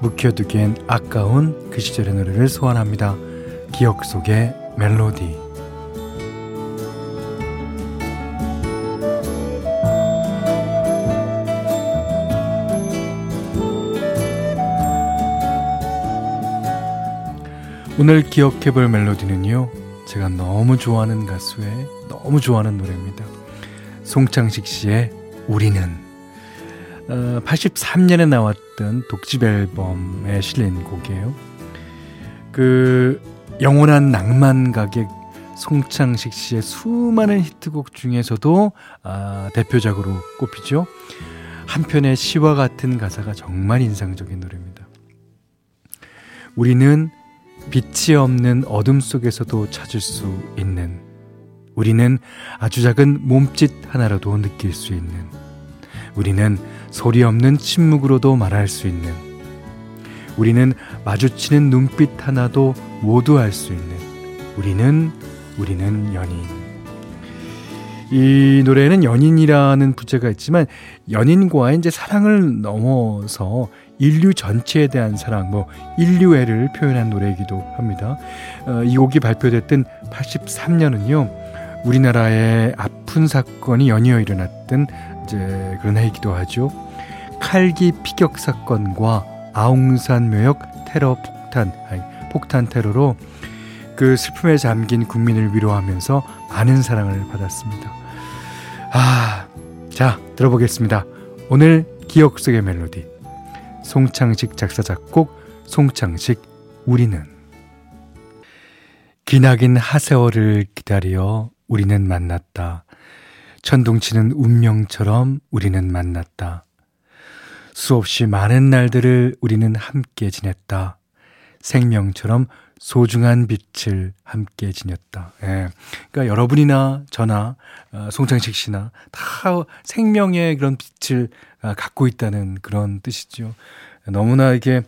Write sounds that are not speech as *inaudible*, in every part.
묵혀두기엔 아까운 그 시절의 노래를 소환합니다. 기억 속의 멜로디. 오늘 기억해 볼 멜로디는요. 제가 너무 좋아하는 가수의 너무 좋아하는 노래입니다. 송창식 씨의 우리는 어, 83년에 나왔던 독집 앨범에 실린 곡이에요. 그 영원한 낭만 가객 송창식 씨의 수많은 히트곡 중에서도 아, 대표작으로 꼽히죠. 한편의 시와 같은 가사가 정말 인상적인 노래입니다. 우리는 빛이 없는 어둠 속에서도 찾을 수 있는 우리는 아주 작은 몸짓 하나라도 느낄 수 있는 우리는 소리 없는 침묵으로도 말할 수 있는 우리는 마주치는 눈빛 하나도 모두 알 수 있는 우리는 우리는 연인 이 노래는 연인이라는 부제가 있지만 연인과의 이제 사랑을 넘어서 인류 전체에 대한 사랑, 뭐 인류애를 표현한 노래이기도 합니다. 어, 이 곡이 발표됐던 83년은요, 우리나라의 아픈 사건이 연이어 일어났던 이제 그런 해이기도 하죠. 칼기 피격 사건과 아웅산 묘역 테러 폭탄, 아니, 폭탄 테러로 그 슬픔에 잠긴 국민을 위로하면서 많은 사랑을 받았습니다. 아, 자, 들어보겠습니다. 오늘 기억 속의 멜로디. 송창식 작사 작곡 송창식 우리는 기나긴 하세월을 기다려 우리는 만났다. 천둥치는 운명처럼 우리는 만났다. 수없이 많은 날들을 우리는 함께 지냈다. 생명처럼 소중한 빛을 함께 지녔다. 예. 그러니까 여러분이나 저나 어, 송창식 씨나 다 생명의 그런 빛을 어, 갖고 있다는 그런 뜻이죠. 너무나 이게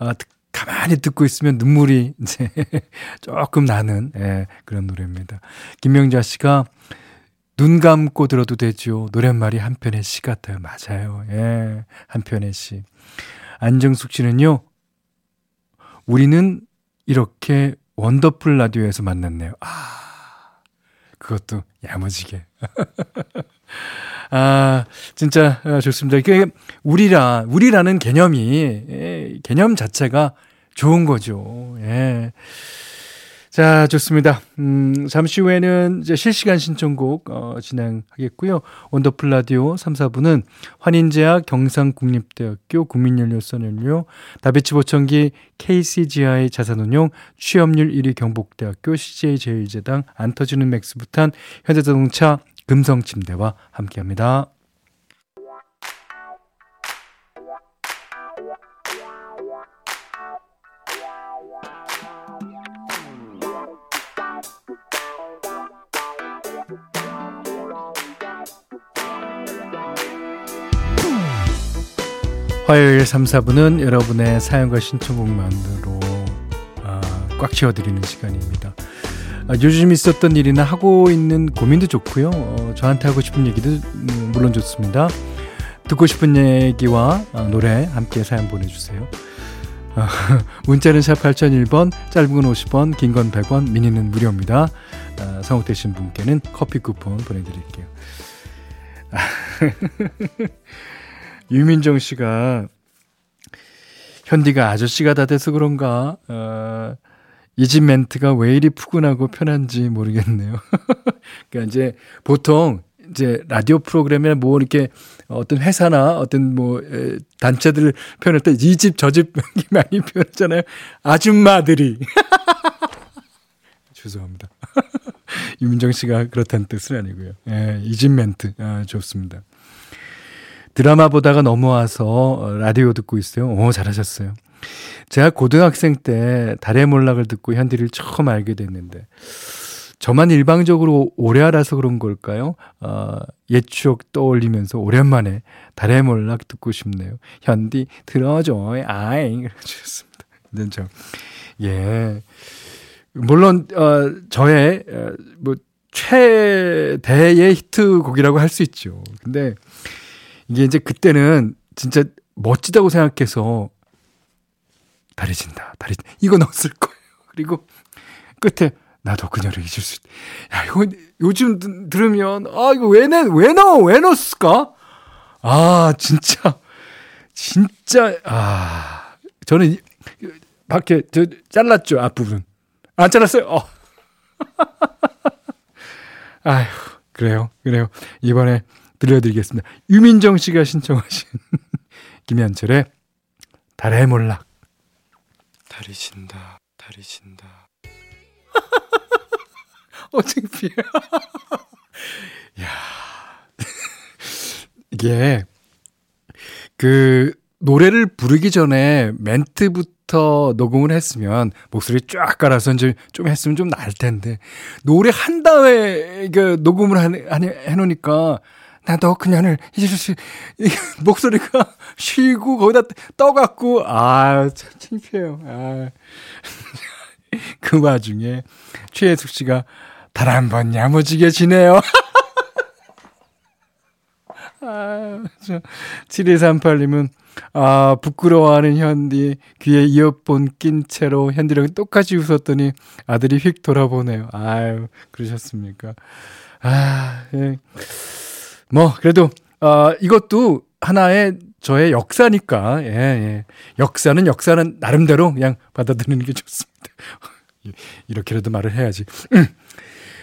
어, 가만히 듣고 있으면 눈물이 *laughs* 이제 조금 나는 예, 그런 노래입니다. 김명자 씨가 눈 감고 들어도 되죠. 노랫말이 한편의 시 같아요. 맞아요. 예, 한편의 시. 안정숙 씨는요. 우리는 이렇게 원더풀 라디오에서 만났네요. 아, 그것도 야무지게. *laughs* 아, 진짜 아, 좋습니다. 이게 우리라, 우리라는 개념이, 예, 개념 자체가 좋은 거죠. 예. 자, 좋습니다. 음, 잠시 후에는 이제 실시간 신청곡 어, 진행하겠고요. 원더풀 라디오 3, 4부는 환인제약 경상국립대학교 국민연료선연료 다비치 보청기 KCGI 자산운용 취업률 1위 경북대학교 CJ제일제당 안 터지는 맥스부탄 현대자동차 금성침대와 함께합니다. 화요일 3, 4부는 여러분의 사연과 신청곡만으로 아, 꽉 채워드리는 시간입니다. 아, 요즘 있었던 일이나 하고 있는 고민도 좋고요. 어, 저한테 하고 싶은 얘기도 음, 물론 좋습니다. 듣고 싶은 얘기와 아, 노래 함께 사연 보내주세요. 아, *laughs* 문자는 샵 8001번, 짧은 건 50원, 긴 건 100원, 미니는 무료입니다. 아, 성공되신 분께는 커피 쿠폰 보내드릴게요. *laughs* 아, 유민정 씨가 현디가 아저씨가 다 돼서 그런가 어, 이집 멘트가 왜 이리 푸근하고 편한지 모르겠네요. *laughs* 그러니까 이제 보통 이제 라디오 프로그램에 뭐 이렇게 어떤 회사나 어떤 뭐 단체들 표현할 때 이 집 저 집 *laughs* 많이 표현하잖아요. 아줌마들이. *laughs* 죄송합니다. 유민정 씨가 그렇다는 뜻은 아니고요. 예, 이집 멘트. 아, 좋습니다. 드라마 보다가 넘어와서 라디오 듣고 있어요. 오, 잘하셨어요. 제가 고등학생 때 달의 몰락을 듣고 현디를 처음 알게 됐는데 저만 일방적으로 오래 알아서 그런 걸까요? 어, 옛 추억 떠올리면서 오랜만에 달의 몰락 듣고 싶네요. 현디 들어줘 아잉 그러셨습니다. 근데 저 예. 물론 어 저의 어, 뭐 최대의 히트곡이라고 할 수 있죠. 근데 이게 이제 그때는 진짜 멋지다고 생각해서 다리 진다, 다리 이거 넣었을 거예요. *laughs* 그리고 끝에 나도 그녀를 잊을 수 있다. 야, 이거 요즘 들으면 아 이거 왜 내, 왜 넣어, 왜 넣었을까? 아 진짜 진짜 아 저는 밖에 저 잘랐죠 앞부분 안 잘랐어요. 어. *laughs* 아휴 그래요 그래요 이번에 들려드리겠습니다. 유민정 씨가 신청하신 *laughs* 김현철의 달의 몰락. 달이 신다, 달이 신다. *laughs* 어, 창피해. *laughs* 야 이게, 그, 노래를 부르기 전에 멘트부터 녹음을 했으면 목소리 쫙 깔아서 이제 좀 했으면 좀 나을 텐데 노래 한 다음에 그 녹음을 해 놓으니까 나도 그녀를 잊을 수, 목소리가 쉬고 거기다 떠갖고, 아, 참 창피해요. 아. *laughs* 그 와중에 최혜숙 씨가 달 한 번 야무지게 지내요. *laughs* 아, 저, 7238님은, 아, 부끄러워하는 현디, 귀에 이어폰 낀 채로 현디랑 똑같이 웃었더니 아들이 휙 돌아보네요. 아유, 그러셨습니까? 아, 예. 뭐 그래도 어 이것도 하나의 저의 역사니까 예, 예. 역사는 역사는 나름대로 그냥 받아들이는 게 좋습니다. *laughs* 이렇게라도 말을 해야지. 음.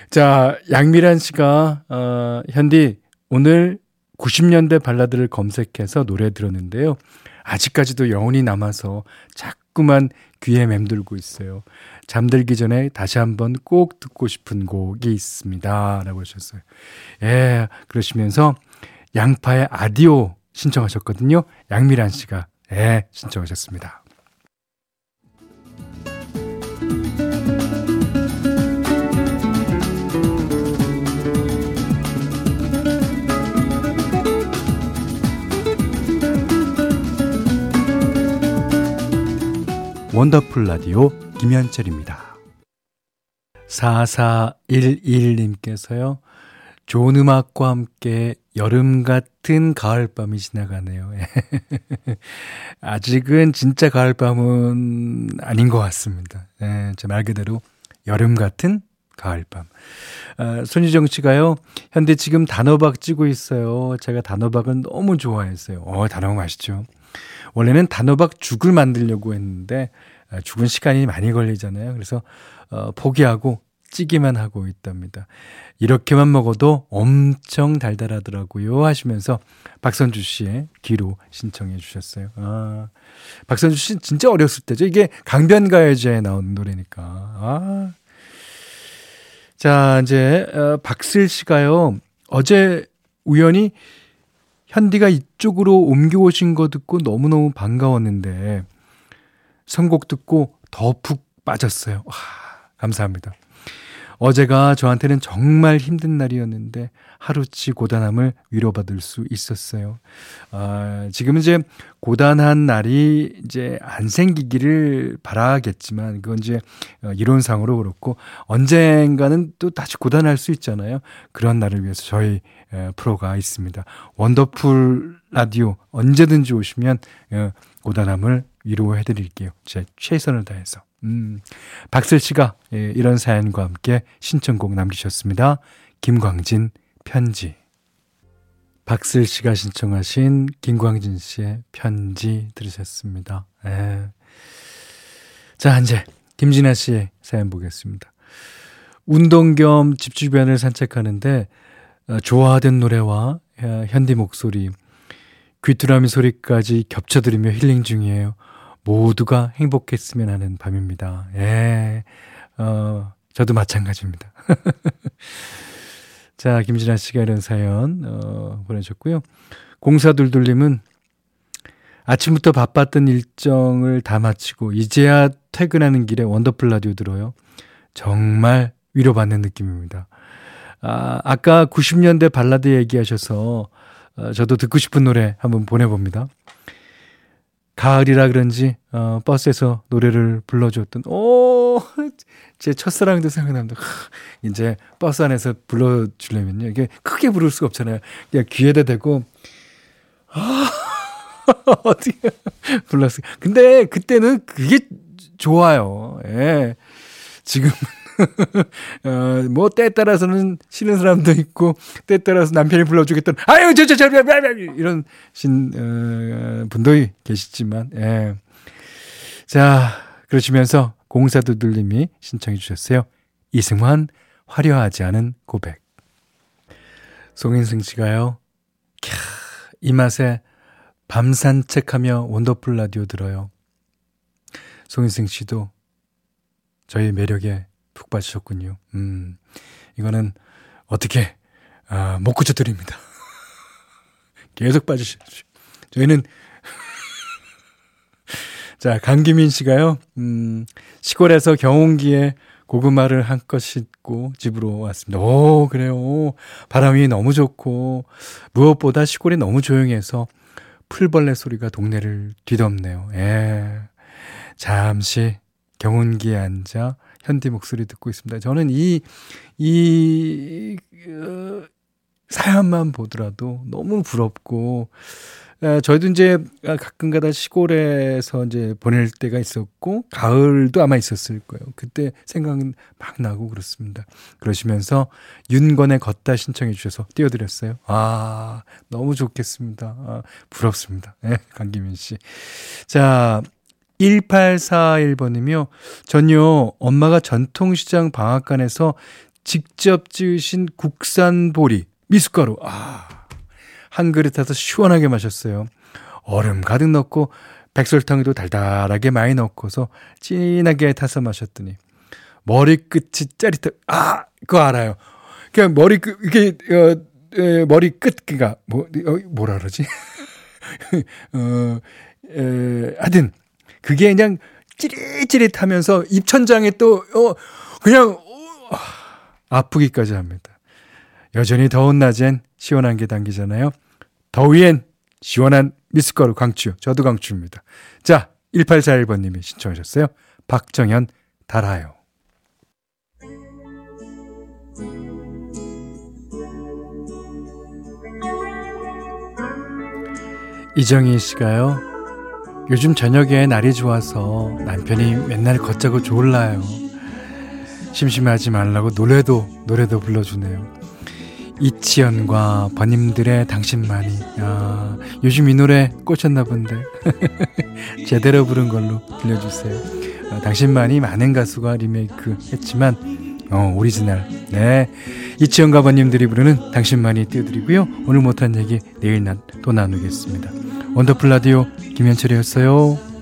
자, 양미란 씨가 어 현디 오늘 90년대 발라드를 검색해서 노래 들었는데요. 아직까지도 여운이 남아서 자꾸만 귀에 맴돌고 있어요. 잠들기 전에 다시 한번 꼭 듣고 싶은 곡이 있습니다. 라고 하셨어요. 예, 그러시면서 양파의 아디오 신청하셨거든요. 양미란 씨가, 예, 신청하셨습니다. 원더풀 라디오 김현철입니다. 4411님께서요. 좋은 음악과 함께 여름 같은 가을밤이 지나가네요. *laughs* 아직은 진짜 가을밤은 아닌 것 같습니다. 예, 제말 그대로 여름 같은 가을밤. 아, 손희정 씨가요, 현대 지금 단호박 찌고 있어요. 제가 단호박은 너무 좋아했어요. 어, 단호박 맛있죠. 원래는 단호박 죽을 만들려고 했는데 아, 죽은 시간이 많이 걸리잖아요. 그래서 어, 포기하고 찌기만 하고 있답니다. 이렇게만 먹어도 엄청 달달하더라고요 하시면서 박선주 씨의 귀로 신청해 주셨어요. 아, 박선주 씨 진짜 어렸을 때죠. 이게 강변가요제에 나온 노래니까. 아. 자, 이제 어, 박슬 씨가요. 어제 우연히 현디가 이쪽으로 옮겨오신 거 듣고 너무너무 반가웠는데 선곡 듣고 더 푹 빠졌어요. 와, 감사합니다. 어제가 저한테는 정말 힘든 날이었는데 하루치 고단함을 위로받을 수 있었어요. 아, 지금 이제 고단한 날이 이제 안 생기기를 바라겠지만 그건 이제 어, 이론상으로 그렇고 언젠가는 또 다시 고단할 수 있잖아요. 그런 날을 위해서 저희 프로가 있습니다. 원더풀 라디오 언제든지 오시면 어, 고단함을 위로해 드릴게요. 제 최선을 다해서. 음, 박슬 씨가 예, 이런 사연과 함께 신청곡 남기셨습니다. 김광진 편지. 박슬 씨가 신청하신 김광진 씨의 편지 들으셨습니다. 예. 자, 이제 김진아 씨의 사연 보겠습니다. 운동 겸 집 주변을 산책하는데 어, 좋아하던 노래와 어, 현디 목소리, 귀뚜라미 소리까지 겹쳐 들으며 힐링 중이에요. 모두가 행복했으면 하는 밤입니다. 예. 어, 저도 마찬가지입니다. *laughs* 자, 김진아 씨가 이런 사연, 어, 보내셨고요. 공사둘둘님은 아침부터 바빴던 일정을 다 마치고 이제야 퇴근하는 길에 원더풀 라디오 들어요. 정말 위로받는 느낌입니다. 아, 아까 90년대 발라드 얘기하셔서 어, 저도 듣고 싶은 노래 한번 보내봅니다. 가을이라 그런지 어, 버스에서 노래를 불러줬던 오 제 첫사랑도 생각납니다. 이제 버스 안에서 불러주려면요 이게 크게 부를 수가 없잖아요. 그냥 귀에다 대고 아 *laughs* 어떻게 불렀어요. 근데 그때는 그게 좋아요. 예. 지금 *laughs* 어, 뭐, 때에 따라서는 싫은 사람도 있고, 때에 따라서 남편이 불러주겠다는, 아유, 저, 저, 저, 이런 신, 어, 분도 계시지만, 예. 자, 그러시면서 공사두들님이 신청해 주셨어요. 이승환, 화려하지 않은 고백. 송인승 씨가요, 캬, 이 맛에 밤 산책하며 원더풀 라디오 들어요. 송인승 씨도 저희 매력에 푹 빠지셨군요. 음, 이거는 어떻게, 아, 못 고쳐드립니다. *laughs* 계속 빠지십시오. 저희는, 자, 강기민 씨가요, 음, 시골에서 경운기에 고구마를 한껏 싣고 집으로 왔습니다. 오, 그래요. 바람이 너무 좋고, 무엇보다 시골이 너무 조용해서 풀벌레 소리가 동네를 뒤덮네요. 예. 잠시 경운기에 앉아 현디 목소리 듣고 있습니다. 저는 이, 이, 어, 사연만 보더라도 너무 부럽고, 에, 저희도 이제 가끔 가다 시골에서 이제 보낼 때가 있었고, 가을도 아마 있었을 거예요. 그때 생각은 막 나고 그렇습니다. 그러시면서 윤건의 걷다 신청해 주셔서 띄워드렸어요. 아, 너무 좋겠습니다. 아, 부럽습니다. 네, 강기민 씨. 자, 1841번이며, 전요, 엄마가 전통시장 방앗간에서 직접 지으신 국산 보리, 미숫가루, 아, 한 그릇 타서 시원하게 마셨어요. 얼음 가득 넣고, 백설탕에도 달달하게 많이 넣고서 진하게 타서 마셨더니, 머리끝이 짜릿해, 아, 그거 알아요. 그냥 머리 끝, 이게, 어, 에, 머리 끝, 그니까, 뭐, 어, 뭐라 그러지? *laughs* 어, 에, 하여튼, 그게 그냥 찌릿찌릿하면서 입천장에 또, 어, 그냥, 어, 아프기까지 합니다. 여전히 더운 낮엔 시원한 게 당기잖아요. 더위엔 시원한 미숫가루 강추. 저도 강추입니다. 자, 1841번님이 신청하셨어요. 박정현, 달아요. 이정희 씨가요. 요즘 저녁에 날이 좋아서 남편이 맨날 걷자고 졸라요. 심심하지 말라고 노래도 노래도 불러주네요. 이치현과 벗님들의 당신만이 아, 요즘 이 노래 꽂혔나 본데 *laughs* 제대로 부른 걸로 들려주세요. 아, 당신만이 많은 가수가 리메이크 했지만 어, 오리지널 네 이치현과 벗님들이 부르는 당신만이 띄워드리고요. 오늘 못한 얘기 내일 또 나누겠습니다. 원더풀 라디오 김현철이었어요.